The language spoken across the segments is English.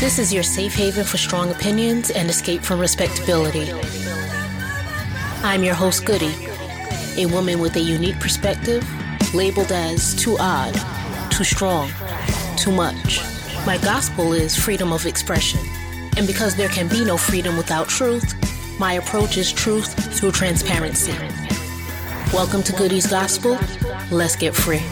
This is your safe haven for strong opinions and escape from respectability. I'm your host, Goody, a woman with a unique perspective, labeled as too odd, too strong, too much. My gospel is freedom of expression. And because there can be no freedom without truth, my approach is truth through transparency. Welcome to Goody's Gospel. Let's get free.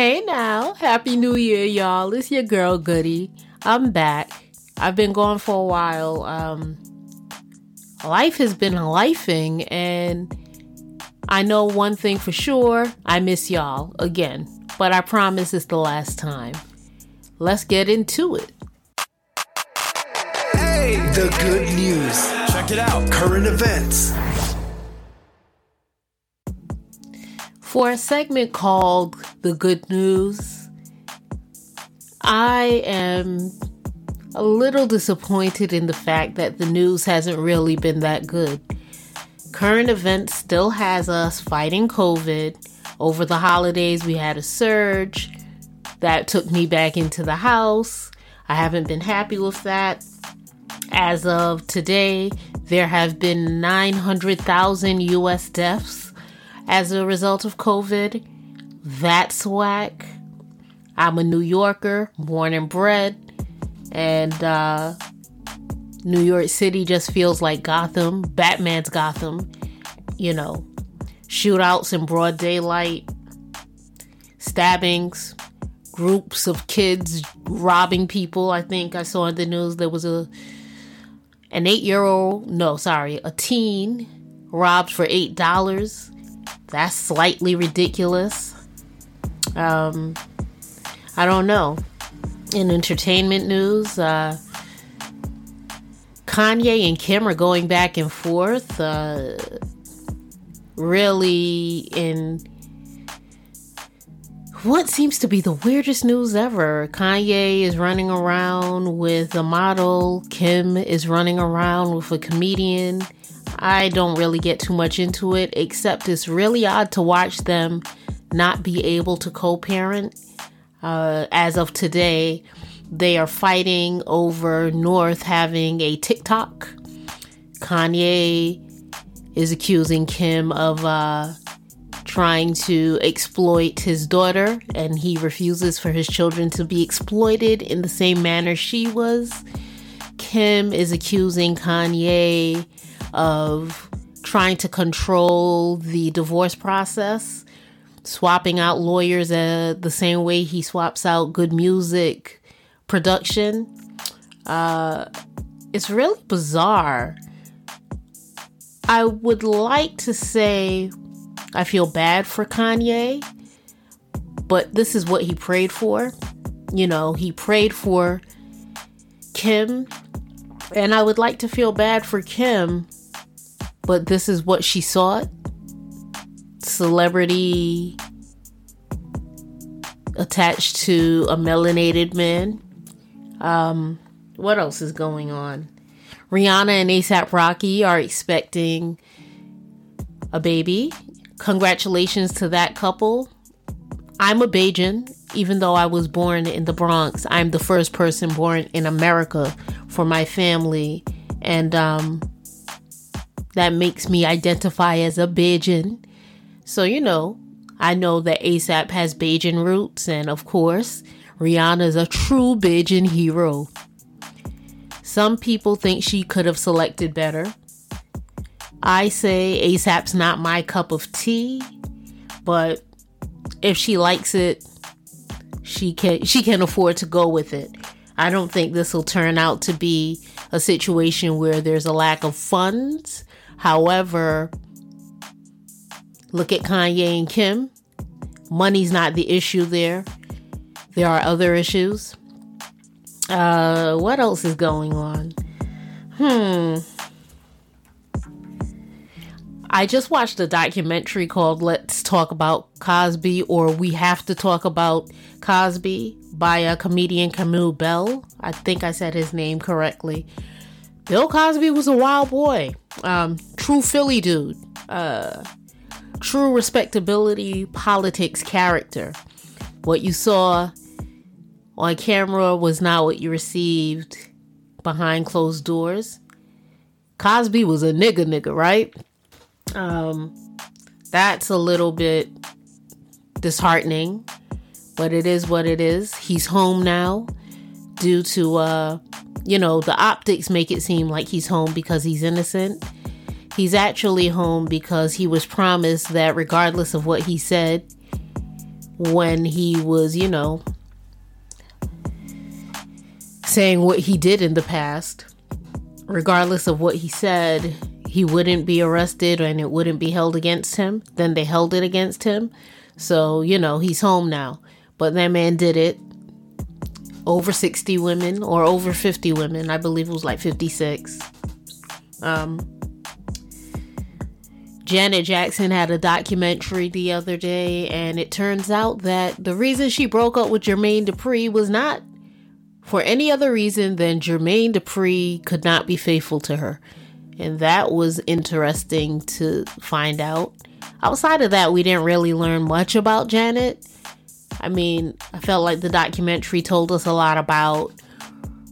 Hey now, Happy New Year, y'all. It's your girl Goody. I'm back. I've been gone for a while. Um, life has been lifing, and I know one thing for sure I miss y'all again, but I promise it's the last time. Let's get into it. Hey, the good news. Check it out. Current events. For a segment called The Good News, I am a little disappointed in the fact that the news hasn't really been that good. Current events still has us fighting COVID. Over the holidays, we had a surge that took me back into the house. I haven't been happy with that. As of today, there have been 900,000 US deaths as a result of COVID. That's whack. I'm a New Yorker, born and bred, and uh, New York City just feels like Gotham, Batman's Gotham. You know, shootouts in broad daylight, stabbings, groups of kids robbing people. I think I saw in the news there was a an eight year old, no, sorry, a teen robbed for eight dollars that's slightly ridiculous. Um, I don't know. In entertainment news, uh, Kanye and Kim are going back and forth. Uh, really, in what seems to be the weirdest news ever. Kanye is running around with a model, Kim is running around with a comedian. I don't really get too much into it, except it's really odd to watch them not be able to co parent. Uh, as of today, they are fighting over North having a TikTok. Kanye is accusing Kim of uh, trying to exploit his daughter, and he refuses for his children to be exploited in the same manner she was. Kim is accusing Kanye of trying to control the divorce process, swapping out lawyers uh, the same way he swaps out good music production. Uh, it's really bizarre. I would like to say I feel bad for Kanye, but this is what he prayed for. You know, he prayed for Kim, and I would like to feel bad for Kim but this is what she sought celebrity attached to a melanated man. Um, what else is going on? Rihanna and ASAP Rocky are expecting a baby. Congratulations to that couple. I'm a Bajan, even though I was born in the Bronx. I'm the first person born in America for my family. And um, that makes me identify as a Bajan. So, you know, I know that ASAP has Bajan roots, and of course, Rihanna is a true Bajan hero. Some people think she could have selected better. I say ASAP's not my cup of tea, but if she likes it, she can she can afford to go with it. I don't think this will turn out to be a situation where there's a lack of funds However, look at Kanye and Kim. Money's not the issue there. There are other issues. Uh, what else is going on? Hmm. I just watched a documentary called Let's Talk About Cosby or We Have to Talk About Cosby by a comedian Kamau Bell. I think I said his name correctly. Bill Cosby was a wild boy. Um, true Philly dude. uh, true respectability politics character. What you saw on camera was not what you received behind closed doors. Cosby was a nigga nigga, right? Um, that's a little bit disheartening, but it is what it is. He's home now due to, uh, you know, the optics make it seem like he's home because he's innocent. He's actually home because he was promised that regardless of what he said when he was, you know, saying what he did in the past, regardless of what he said, he wouldn't be arrested and it wouldn't be held against him. Then they held it against him. So, you know, he's home now. But that man did it. Over 60 women or over 50 women. I believe it was like 56. Um, Janet Jackson had a documentary the other day, and it turns out that the reason she broke up with Jermaine Dupri was not for any other reason than Jermaine Dupri could not be faithful to her. And that was interesting to find out. Outside of that, we didn't really learn much about Janet. I mean, I felt like the documentary told us a lot about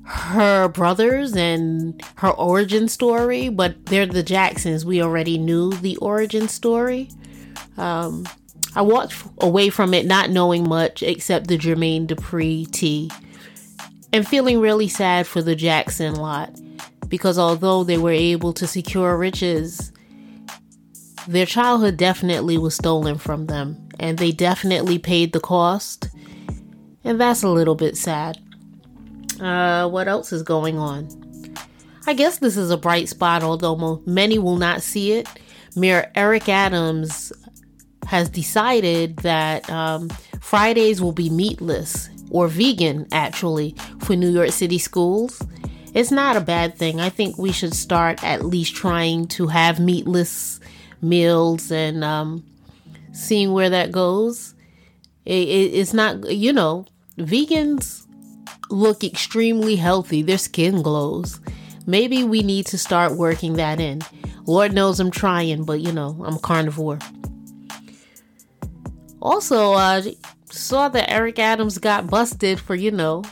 her brothers and her origin story, but they're the Jacksons. We already knew the origin story. Um, I walked away from it not knowing much except the Jermaine Dupri tea and feeling really sad for the Jackson lot because although they were able to secure riches, their childhood definitely was stolen from them and they definitely paid the cost. And that's a little bit sad. Uh, what else is going on? I guess this is a bright spot, although many will not see it. Mayor Eric Adams has decided that um, Fridays will be meatless or vegan actually for New York City schools. It's not a bad thing. I think we should start at least trying to have meatless meals and um, seeing where that goes. It, it, it's not, you know, vegans look extremely healthy, their skin glows. Maybe we need to start working that in. Lord knows I'm trying, but you know, I'm carnivore. Also, uh, saw that Eric Adams got busted for, you know,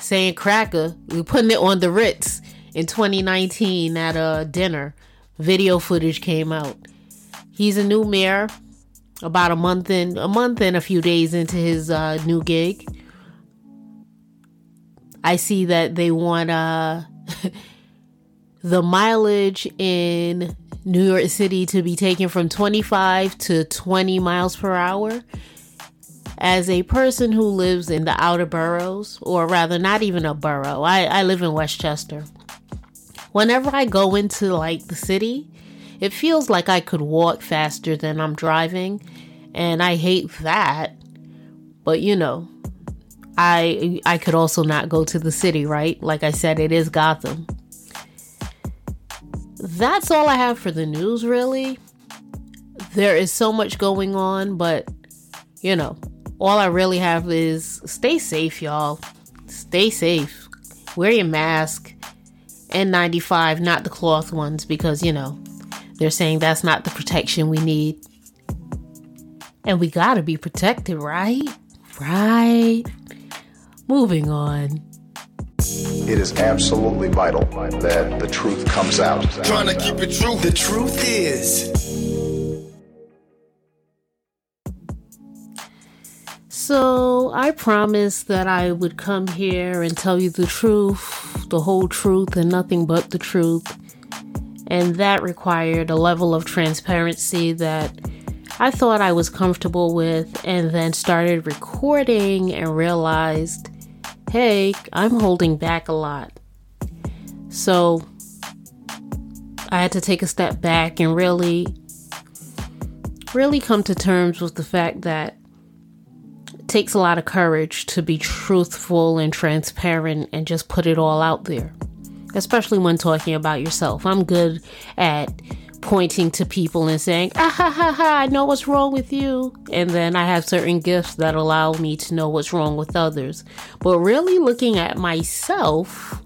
saying cracker. We putting it on the Ritz in 2019 at a dinner. Video footage came out. He's a new mayor, about a month in a month and a few days into his uh, new gig. I see that they want uh, the mileage in New York City to be taken from 25 to 20 miles per hour as a person who lives in the outer boroughs, or rather, not even a borough, I, I live in Westchester. Whenever I go into like the city, it feels like I could walk faster than I'm driving, and I hate that. But you know, I I could also not go to the city, right? Like I said, it is Gotham. That's all I have for the news, really. There is so much going on, but you know, all I really have is stay safe, y'all. Stay safe. Wear your mask. N95, not the cloth ones, because, you know, they're saying that's not the protection we need. And we gotta be protected, right? Right. Moving on. It is absolutely vital that the truth comes out. Trying to keep it true. The truth is. So I promised that I would come here and tell you the truth, the whole truth, and nothing but the truth. And that required a level of transparency that I thought I was comfortable with, and then started recording and realized hey, I'm holding back a lot. So I had to take a step back and really, really come to terms with the fact that it takes a lot of courage to be truthful and transparent and just put it all out there, especially when talking about yourself. I'm good at pointing to people and saying, ah ha ha ha, I know what's wrong with you. And then I have certain gifts that allow me to know what's wrong with others. But really looking at myself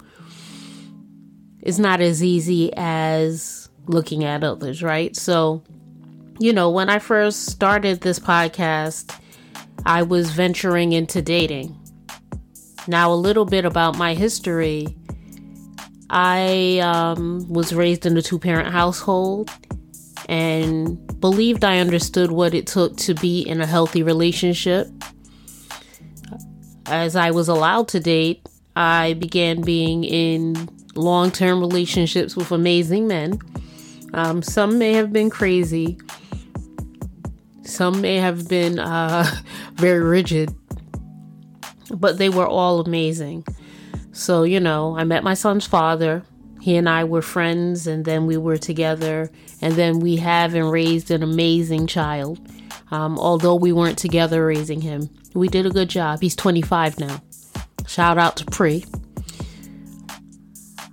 is not as easy as looking at others, right? So you know, when I first started this podcast, I was venturing into dating. Now, a little bit about my history. I um, was raised in a two parent household and believed I understood what it took to be in a healthy relationship. As I was allowed to date, I began being in long term relationships with amazing men. Um, some may have been crazy, some may have been uh, very rigid, but they were all amazing. So, you know, I met my son's father. He and I were friends, and then we were together, and then we have and raised an amazing child. Um, although we weren't together raising him, we did a good job. He's 25 now. Shout out to Pre.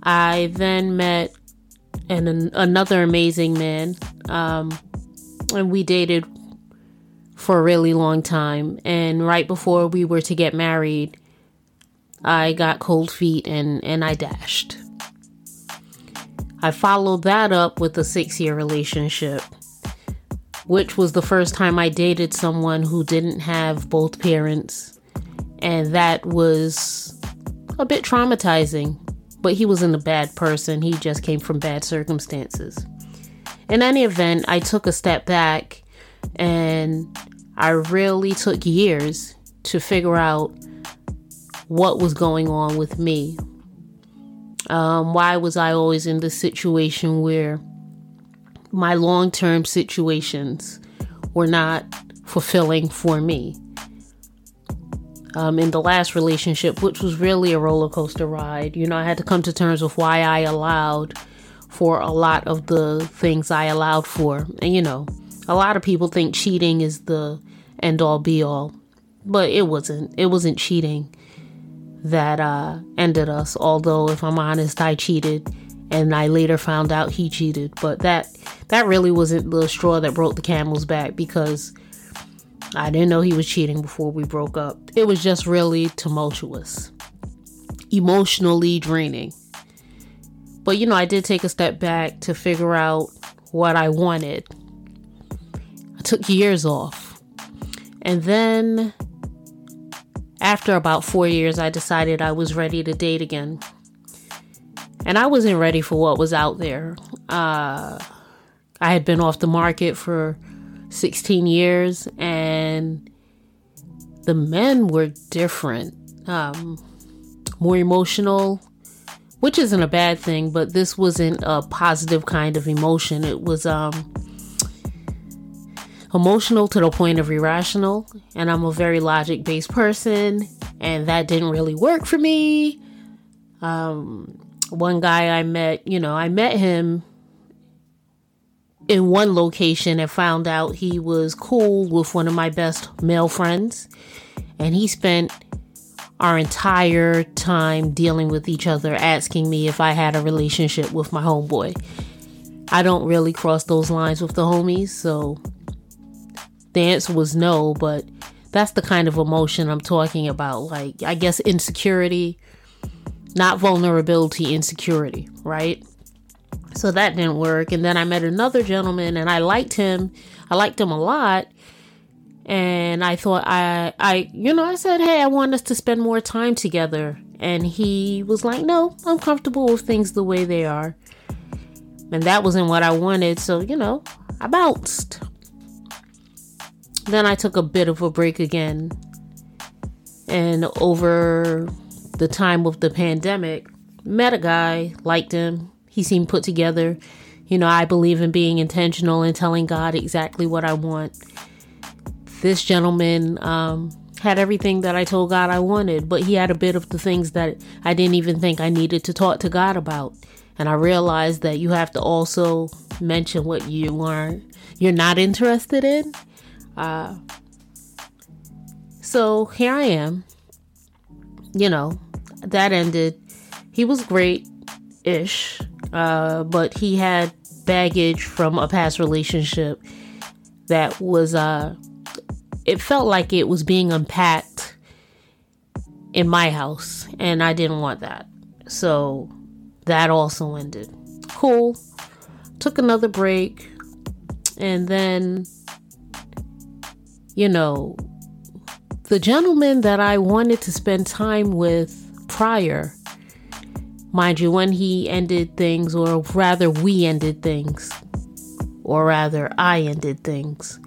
I then met an, an another amazing man, um, and we dated for a really long time. And right before we were to get married, I got cold feet and, and I dashed. I followed that up with a six year relationship, which was the first time I dated someone who didn't have both parents. And that was a bit traumatizing, but he wasn't a bad person. He just came from bad circumstances. In any event, I took a step back and I really took years to figure out what was going on with me. Um, why was I always in this situation where my long term situations were not fulfilling for me? Um, in the last relationship, which was really a roller coaster ride, you know, I had to come to terms with why I allowed for a lot of the things I allowed for. And, you know, a lot of people think cheating is the end all be all, but it wasn't. It wasn't cheating that uh, ended us. Although, if I'm honest, I cheated, and I later found out he cheated. But that that really wasn't the straw that broke the camel's back because I didn't know he was cheating before we broke up. It was just really tumultuous, emotionally draining. But you know, I did take a step back to figure out what I wanted. I took years off. And then after about four years, I decided I was ready to date again. And I wasn't ready for what was out there. Uh, I had been off the market for 16 years, and the men were different, um, more emotional, which isn't a bad thing, but this wasn't a positive kind of emotion. It was um, emotional to the point of irrational, and I'm a very logic based person, and that didn't really work for me. Um, one guy I met, you know, I met him in one location and found out he was cool with one of my best male friends, and he spent our entire time dealing with each other, asking me if I had a relationship with my homeboy. I don't really cross those lines with the homies, so the answer was no, but that's the kind of emotion I'm talking about. Like, I guess insecurity, not vulnerability, insecurity, right? So that didn't work. And then I met another gentleman and I liked him. I liked him a lot. And I thought I I you know, I said, "Hey, I want us to spend more time together." And he was like, "No, I'm comfortable with things the way they are." And that wasn't what I wanted, so, you know, I bounced. Then I took a bit of a break again. And over the time of the pandemic, met a guy, liked him. He seemed put together. You know, I believe in being intentional and telling God exactly what I want. This gentleman um, had everything that I told God I wanted, but he had a bit of the things that I didn't even think I needed to talk to God about. And I realized that you have to also mention what you aren't. you're not interested in uh, so here I am. You know, that ended. He was great ish, uh, but he had baggage from a past relationship that was, uh, it felt like it was being unpacked in my house, and I didn't want that. So that also ended. Cool. Took another break And then, you know, the gentleman that I wanted to spend time with prior, mind you, when he ended things, or rather, we ended things, or rather, I ended things.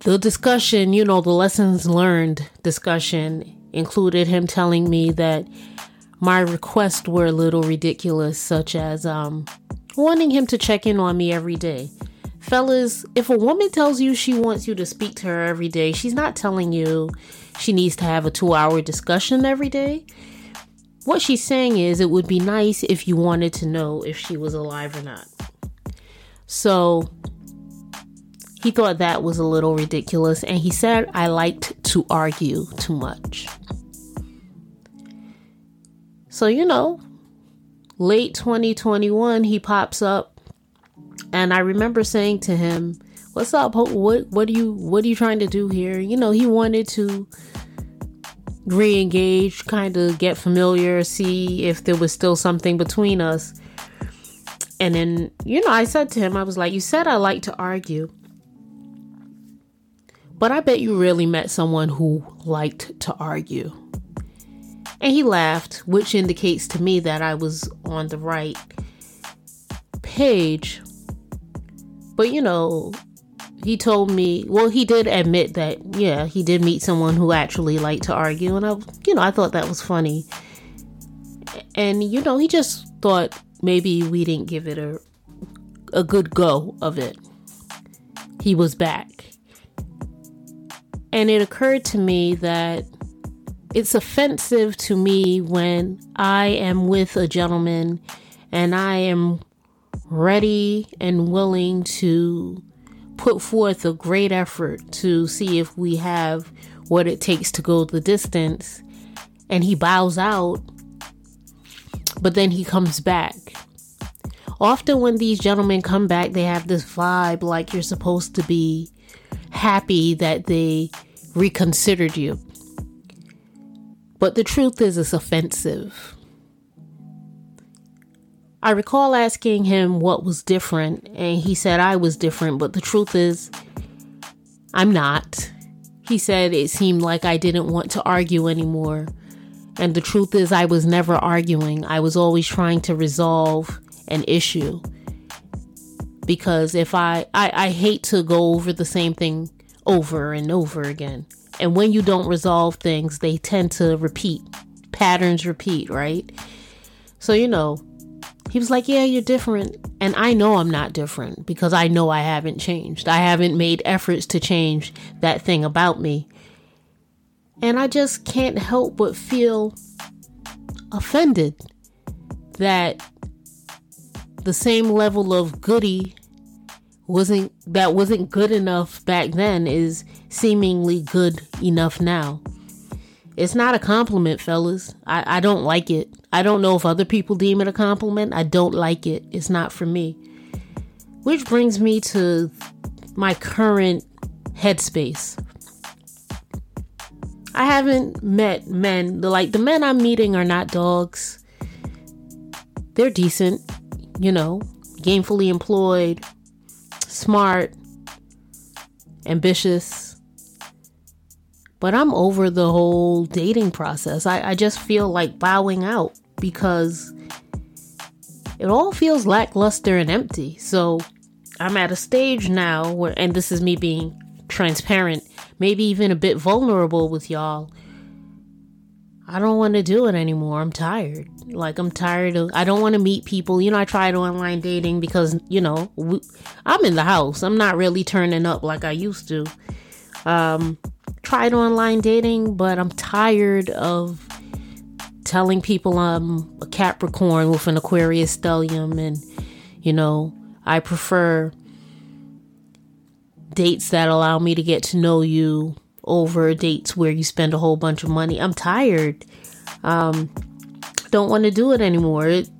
The discussion, you know, the lessons learned discussion included him telling me that my requests were a little ridiculous, such as um, wanting him to check in on me every day. Fellas, if a woman tells you she wants you to speak to her every day, she's not telling you she needs to have a two hour discussion every day. What she's saying is it would be nice if you wanted to know if she was alive or not. So he thought that was a little ridiculous, and he said I liked to argue too much. So, you know, late 2021, he pops up, and I remember saying to him, "What's up? What what are you what are you trying to do here?" You know, he wanted to re-engage, kind of get familiar, see if there was still something between us. And then, you know, I said to him, I was like, "You said I like to argue." But I bet you really met someone who liked to argue. And he laughed, which indicates to me that I was on the right page. But you know, he told me, well, he did admit that, yeah, he did meet someone who actually liked to argue. And I, you know, I thought that was funny. And, you know, he just thought maybe we didn't give it a, a good go of it. He was back. And it occurred to me that it's offensive to me when I am with a gentleman and I am ready and willing to put forth a great effort to see if we have what it takes to go the distance. And he bows out but then he comes back. Often when these gentlemen come back they have this vibe like you're supposed to be happy that they reconsidered you. But the truth is, it's offensive. I recall asking him what was different, and he said I was different, but the truth is, I'm not. He said it seemed like I didn't want to argue anymore. And the truth is, I was never arguing. I was always trying to resolve an issue. Because if I, I, I hate to go over the same thing over and over again. And when you don't resolve things, they tend to repeat. Patterns repeat, right? So, you know, he was like, Yeah, you're different. And I know I'm not different because I know I haven't changed. I haven't made efforts to change that thing about me. And I just can't help but feel offended that the same level of goody wasn't that wasn't good enough back then is seemingly good enough now. It's not a compliment, fellas. I, I don't like it. I don't know if other people deem it a compliment. I don't like it. It's not for me. Which brings me to my current headspace. I haven't met men, like the men I'm meeting are not dogs. They're decent, you know, gainfully employed, smart, ambitious. But I'm over the whole dating process. I, I just feel like bowing out because it all feels lackluster and empty. So I'm at a stage now where, and this is me being transparent, maybe even a bit vulnerable with y'all. I don't want to do it anymore. I'm tired. Like I'm tired of. I don't want to meet people. You know, I tried online dating because you know we, I'm in the house. I'm not really turning up like I used to. Um, tried online dating, but I'm tired of telling people I'm a Capricorn with an Aquarius stellium, and you know I prefer dates that allow me to get to know you over dates where you spend a whole bunch of money. I'm tired. Um, don't want to do it anymore. It,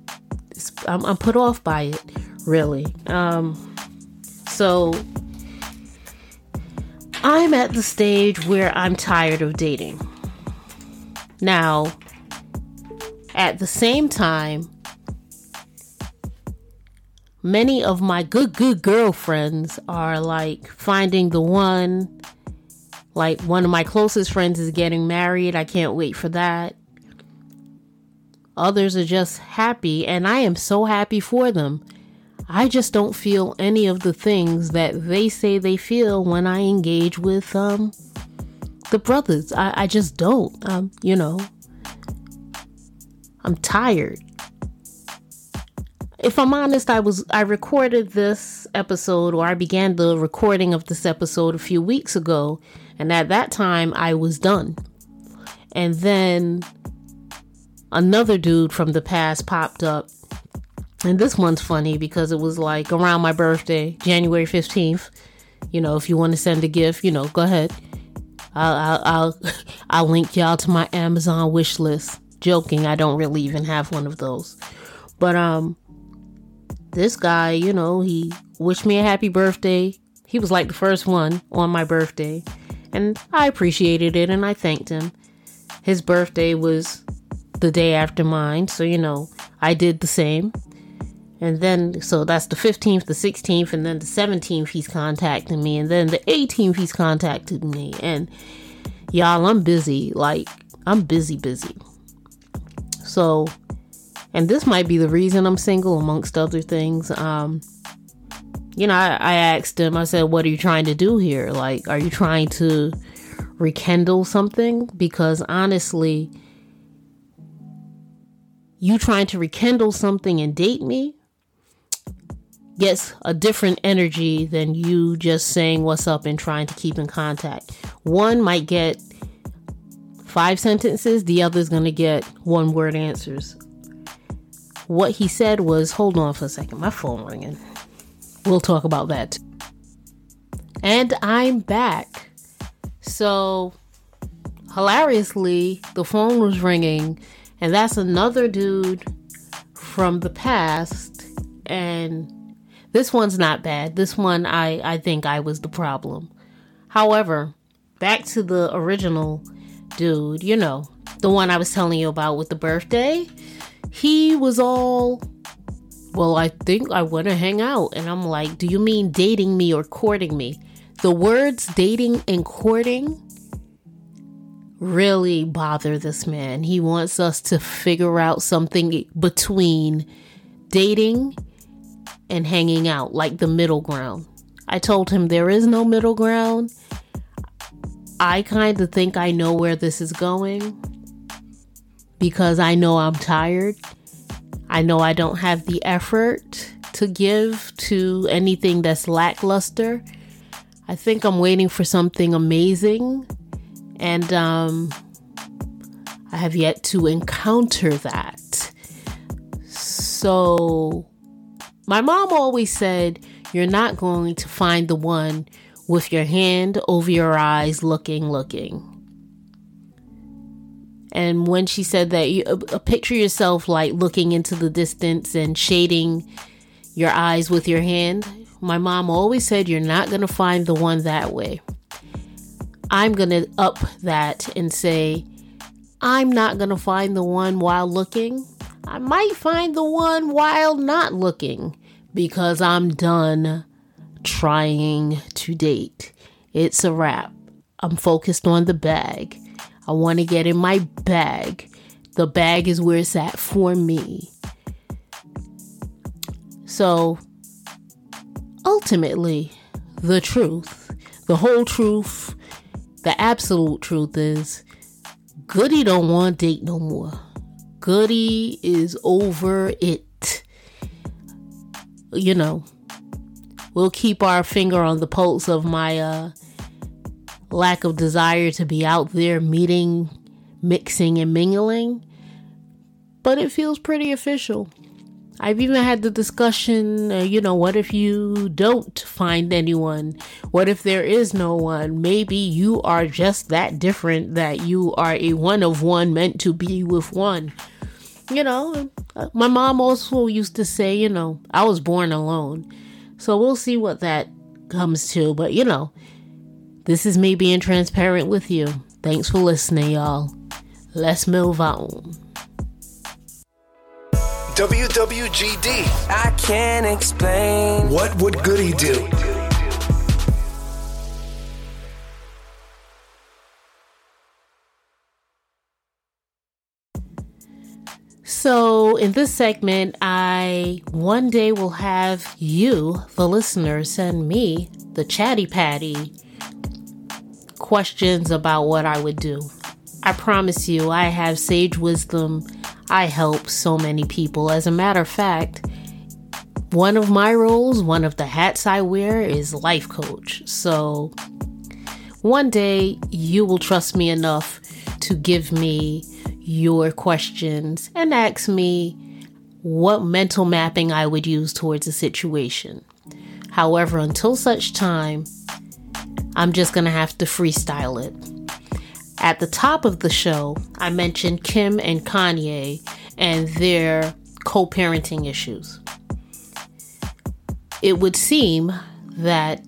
I'm, I'm, put off by it, really. Um, so I'm at the stage where I'm tired of dating. Now, at the same time, many of my good, good girlfriends are like finding the one. Like one of my closest friends is getting married. I can't wait for that. Others are just happy, and I am so happy for them. I just don't feel any of the things that they say they feel when I engage with um the brothers. I, I just don't. Um, you know. I'm tired. If I'm honest, I was I recorded this episode or I began the recording of this episode a few weeks ago, and at that time I was done. And then another dude from the past popped up. And this one's funny because it was like around my birthday, January 15th. You know, if you want to send a gift, you know, go ahead. I'll, I'll, I'll, I'll link y'all to my Amazon wish list. Joking, I don't really even have one of those. But, um, this guy, you know, he wished me a happy birthday. He was like the first one on my birthday. And I appreciated it and I thanked him. His birthday was the day after mine, so, you know, I did the same. And then, so that's the 15th, the 16th, and then the 17th, he's contacting me. And then the 18th, he's contacted me. And y'all, I'm busy. Like, I'm busy, busy. So, and this might be the reason I'm single, amongst other things. Um, you know, I, I asked him, I said, What are you trying to do here? Like, are you trying to rekindle something? Because honestly, you trying to rekindle something and date me gets a different energy than you just saying what's up and trying to keep in contact. One might get five sentences, the other's going to get one word answers. What he said was, hold on for a second, my phone ringing. We'll talk about that. And I'm back. So, hilariously, the phone was ringing, and that's another dude from the past. And this one's not bad. This one, I, I think I was the problem. However, back to the original dude, you know, the one I was telling you about with the birthday. He was all, well, I think I want to hang out. And I'm like, do you mean dating me or courting me? The words dating and courting really bother this man. He wants us to figure out something between dating and hanging out, like the middle ground. I told him there is no middle ground. I kind of think I know where this is going because I know I'm tired. I know I don't have the effort to give to anything that's lackluster. I think I'm waiting for something amazing, and um, I have yet to encounter that. So, my mom always said, You're not going to find the one with your hand over your eyes, looking, looking. And when she said that, you uh, picture yourself like looking into the distance and shading your eyes with your hand. My mom always said, You're not going to find the one that way. I'm going to up that and say, I'm not going to find the one while looking. I might find the one while not looking because I'm done trying to date. It's a wrap. I'm focused on the bag. I want to get in my bag. The bag is where it's at for me. So, ultimately, the truth, the whole truth, the absolute truth is Goody don't want to date no more. Goody is over it. You know, we'll keep our finger on the pulse of my uh, lack of desire to be out there meeting, mixing, and mingling. But it feels pretty official. I've even had the discussion, uh, you know, what if you don't find anyone? What if there is no one? Maybe you are just that different that you are a one of one meant to be with one. You know, uh, my mom also used to say, you know, I was born alone. So we'll see what that comes to. But, you know, this is me being transparent with you. Thanks for listening, y'all. Let's move on. WWGD. I can't explain. What would Goody do? So, in this segment, I one day will have you, the listener, send me, the chatty patty, questions about what I would do. I promise you, I have sage wisdom. I help so many people. As a matter of fact, one of my roles, one of the hats I wear is life coach. So, one day you will trust me enough to give me your questions and ask me what mental mapping I would use towards a situation. However, until such time, I'm just going to have to freestyle it. At the top of the show, I mentioned Kim and Kanye and their co parenting issues. It would seem that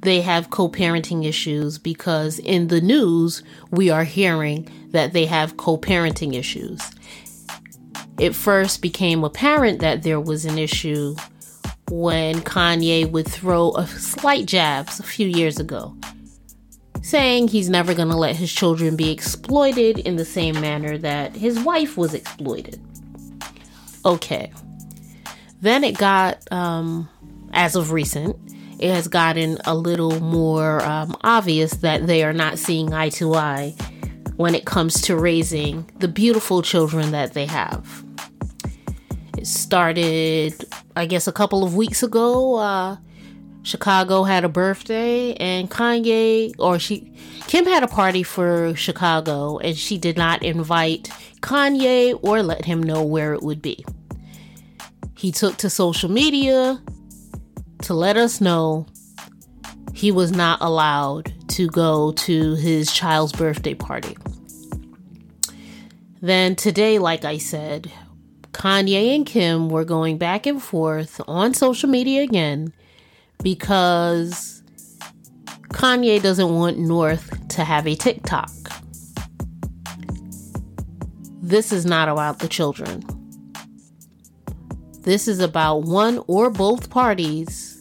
they have co parenting issues because in the news, we are hearing that they have co parenting issues. It first became apparent that there was an issue when Kanye would throw a slight jabs a few years ago, saying he's never going to let his children be exploited in the same manner that his wife was exploited. Okay. Then it got, um, as of recent, it has gotten a little more um, obvious that they are not seeing eye to eye when it comes to raising the beautiful children that they have. It started, I guess, a couple of weeks ago. Uh, Chicago had a birthday, and Kanye, or she, Kim had a party for Chicago, and she did not invite Kanye or let him know where it would be. He took to social media to let us know he was not allowed to go to his child's birthday party. Then today, like I said, Kanye and Kim were going back and forth on social media again because Kanye doesn't want North to have a TikTok. This is not about the children. This is about one or both parties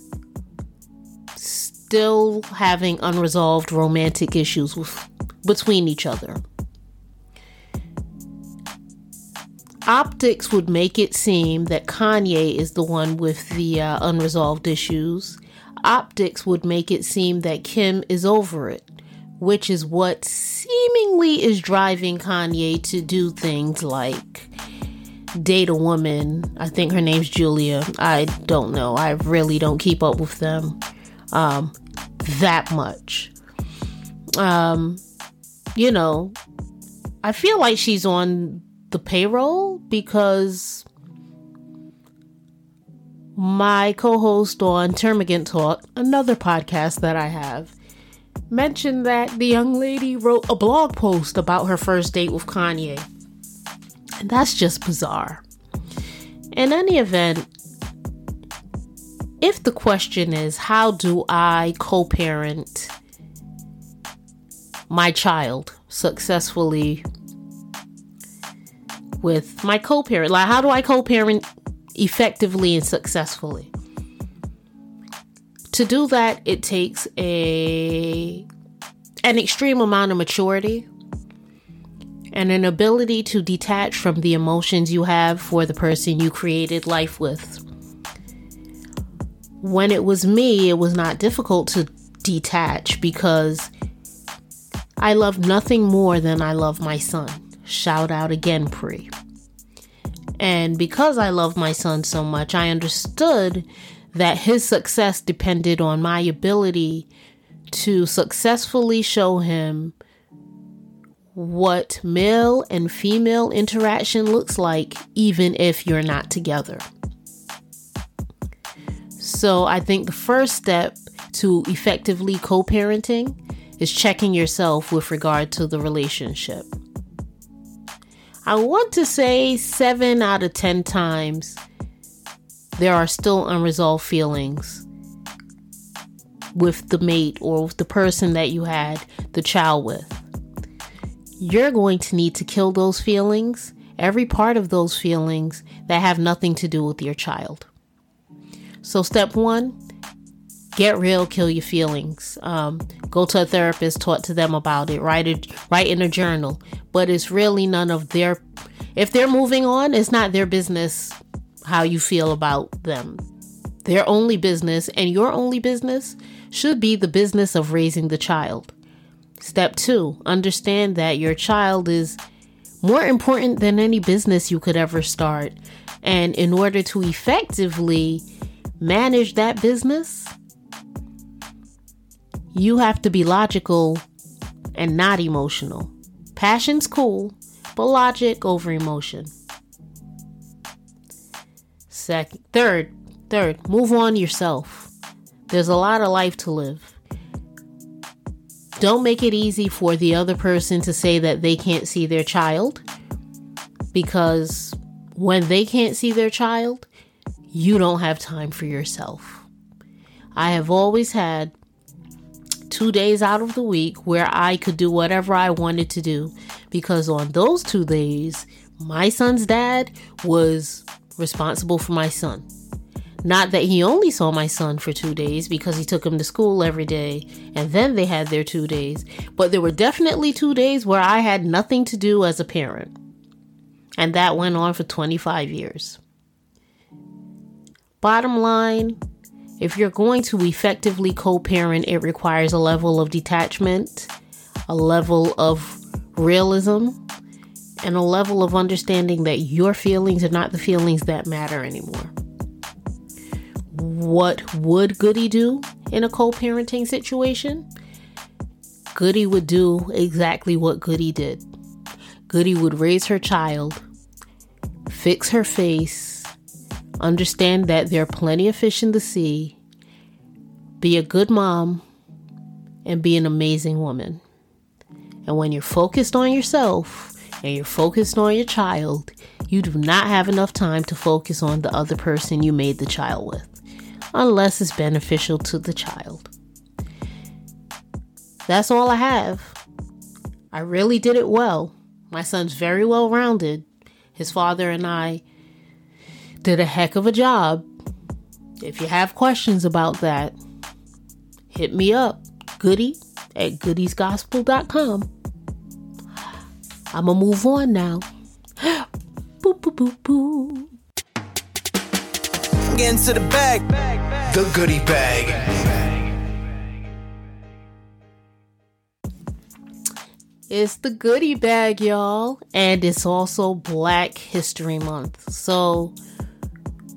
still having unresolved romantic issues with, between each other. Optics would make it seem that Kanye is the one with the uh, unresolved issues. Optics would make it seem that Kim is over it, which is what seemingly is driving Kanye to do things like date a woman. I think her name's Julia. I don't know. I really don't keep up with them um, that much. Um, you know, I feel like she's on the payroll because my co host on Termagant Talk, another podcast that I have, mentioned that the young lady wrote a blog post about her first date with Kanye. And that's just bizarre. In any event, if the question is, how do I co parent my child successfully with my co parent? Like, how do I co parent effectively and successfully? To do that, it takes a an extreme amount of maturity and an ability to detach from the emotions you have for the person you created life with. When it was me, it was not difficult to detach because I love nothing more than I love my son. Shout out again, Pre. And because I love my son so much, I understood that his success depended on my ability to successfully show him what male and female interaction looks like, even if you're not together. So, I think the first step to effectively co parenting is checking yourself with regard to the relationship. I want to say seven out of 10 times there are still unresolved feelings with the mate or with the person that you had the child with you're going to need to kill those feelings every part of those feelings that have nothing to do with your child. So, step one get real, kill your feelings. Um, go to a therapist, talk to them about it, write it, write in a journal. But it's really none of their. If they're moving on, it's not their business how you feel about them. Their only business and your only business should be the business of raising the child. Step two, understand that your child is more important than any business you could ever start. And in order to effectively manage that business, you have to be logical and not emotional. Passion's cool, but logic over emotion. Second, third, third, move on yourself. There's a lot of life to live. Don't make it easy for the other person to say that they can't see their child because when they can't see their child, you don't have time for yourself. I have always had two days out of the week where I could do whatever I wanted to do because on those two days, my son's dad was responsible for my son. Not that he only saw my son for two days because he took him to school every day and then they had their two days, but there were definitely two days where I had nothing to do as a parent. And that went on for 25 years. Bottom line, if you're going to effectively co parent, it requires a level of detachment, a level of realism, and a level of understanding that your feelings are not the feelings that matter anymore. What would Goody do in a co parenting situation? Goody would do exactly what Goody did. Goody would raise her child, fix her face, understand that there are plenty of fish in the sea, be a good mom, and be an amazing woman. And when you're focused on yourself and you're focused on your child, you do not have enough time to focus on the other person you made the child with, unless it's beneficial to the child. That's all I have. I really did it well. My son's very well rounded. His father and I did a heck of a job. If you have questions about that, hit me up, goody at goodiesgospel.com. I'm gonna move on now. boo, boo, boo, Getting to the bag. The goodie bag. It's the goodie bag, y'all. And it's also Black History Month. So,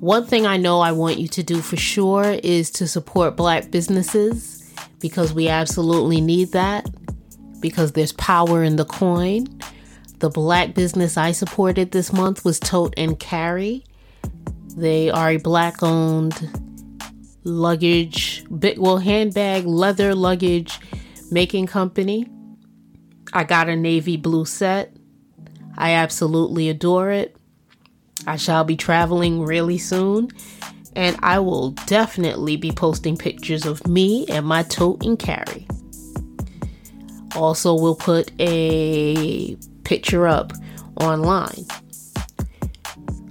one thing I know I want you to do for sure is to support black businesses because we absolutely need that because there's power in the coin. The black business I supported this month was Tote and Carry. They are a black owned luggage, big, well, handbag, leather luggage making company. I got a navy blue set. I absolutely adore it. I shall be traveling really soon, and I will definitely be posting pictures of me and my tote and carry. Also, we'll put a picture up online.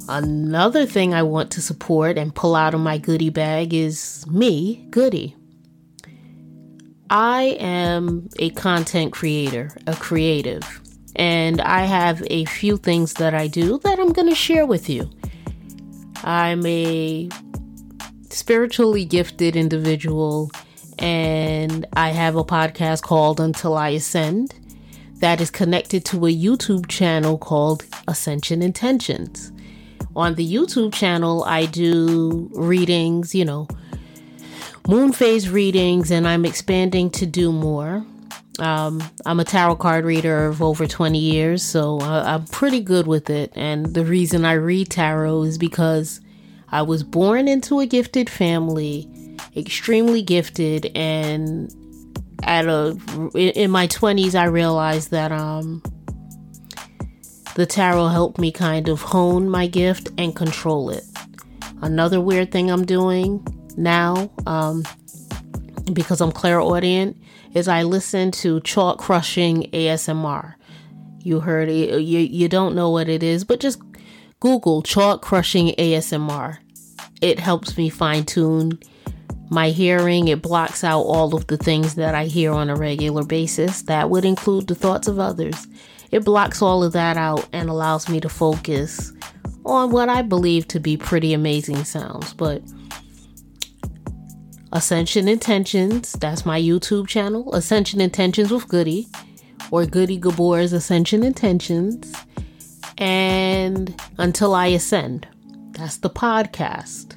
Another thing I want to support and pull out of my goodie bag is me, Goody. I am a content creator, a creative, and I have a few things that I do that I'm going to share with you. I'm a spiritually gifted individual, and I have a podcast called Until I Ascend that is connected to a YouTube channel called Ascension Intentions. On the YouTube channel, I do readings, you know, moon phase readings, and I'm expanding to do more. Um, I'm a tarot card reader of over 20 years, so I, I'm pretty good with it. And the reason I read tarot is because I was born into a gifted family, extremely gifted, and at a in my 20s I realized that um the tarot helped me kind of hone my gift and control it. Another weird thing I'm doing now, um, because I'm clairaudient, is I listen to chalk crushing ASMR. you heard it. You, you don't know what it is, but just Google chalk crushing ASMR. It helps me fine tune my hearing. It blocks out all of the things that I hear on a regular basis. That would include the thoughts of others. It blocks all of that out and allows me to focus on what I believe to be pretty amazing sounds. But Ascension Intentions, that's my YouTube channel, Ascension Intentions with Goody, or Goody Gabor's Ascension Intentions, and Until I Ascend, that's the podcast.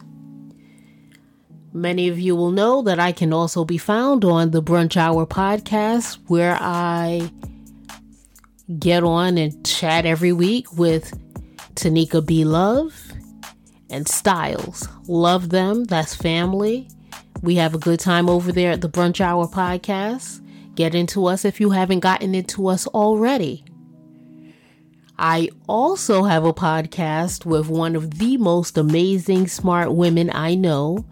Many of you will know that I can also be found on the Brunch Hour podcast, where I get on and chat every week with Tanika B. Love and Styles. Love them. That's family. We have a good time over there at the Brunch Hour podcast. Get into us if you haven't gotten into us already. I also have a podcast with one of the most amazing smart women I know,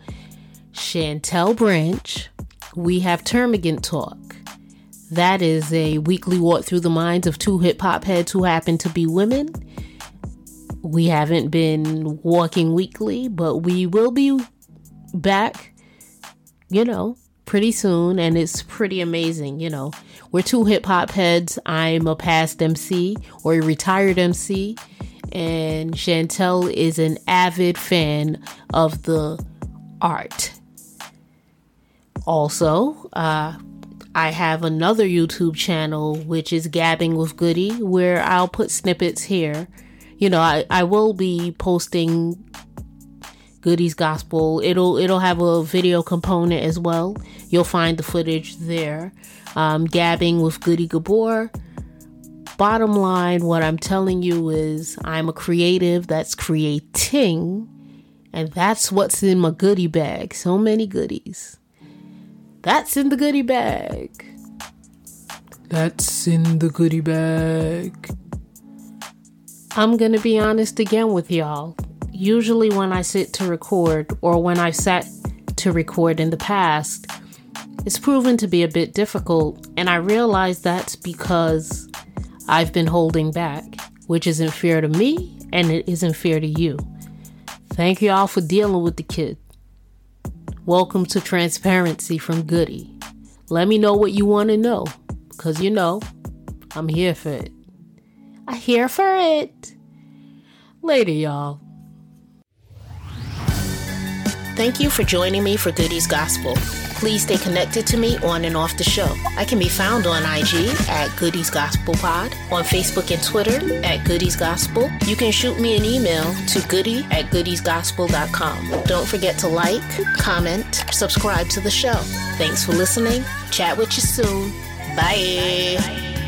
Chantel Branch. We have Termagant Talk. That is a weekly walk through the minds of two hip hop heads who happen to be women. We haven't been walking weekly, but we will be back, you know, pretty soon. And it's pretty amazing, you know. We're two hip hop heads. I'm a past MC or a retired MC. And Chantel is an avid fan of the art. Also, uh, I have another YouTube channel which is Gabbing with Goody where I'll put snippets here. You know, I, I will be posting Goody's Gospel. It'll it'll have a video component as well. You'll find the footage there. Um, gabbing with Goody Gabor. Bottom line, what I'm telling you is I'm a creative that's creating, and that's what's in my goodie bag. So many goodies. That's in the goodie bag. That's in the goodie bag. I'm going to be honest again with y'all. Usually, when I sit to record, or when I've sat to record in the past, it's proven to be a bit difficult, and I realize that's because I've been holding back, which isn't fair to me and it isn't fair to you. Thank y'all for dealing with the kid. Welcome to Transparency from Goody. Let me know what you want to know, because you know, I'm here for it. I'm here for it. Later, y'all. Thank you for joining me for Goody's Gospel. Please stay connected to me on and off the show. I can be found on IG at Goody's Gospel Pod, on Facebook and Twitter at Goody's Gospel. You can shoot me an email to goody at goodiesgospel.com. Don't forget to like, comment, subscribe to the show. Thanks for listening. Chat with you soon. Bye.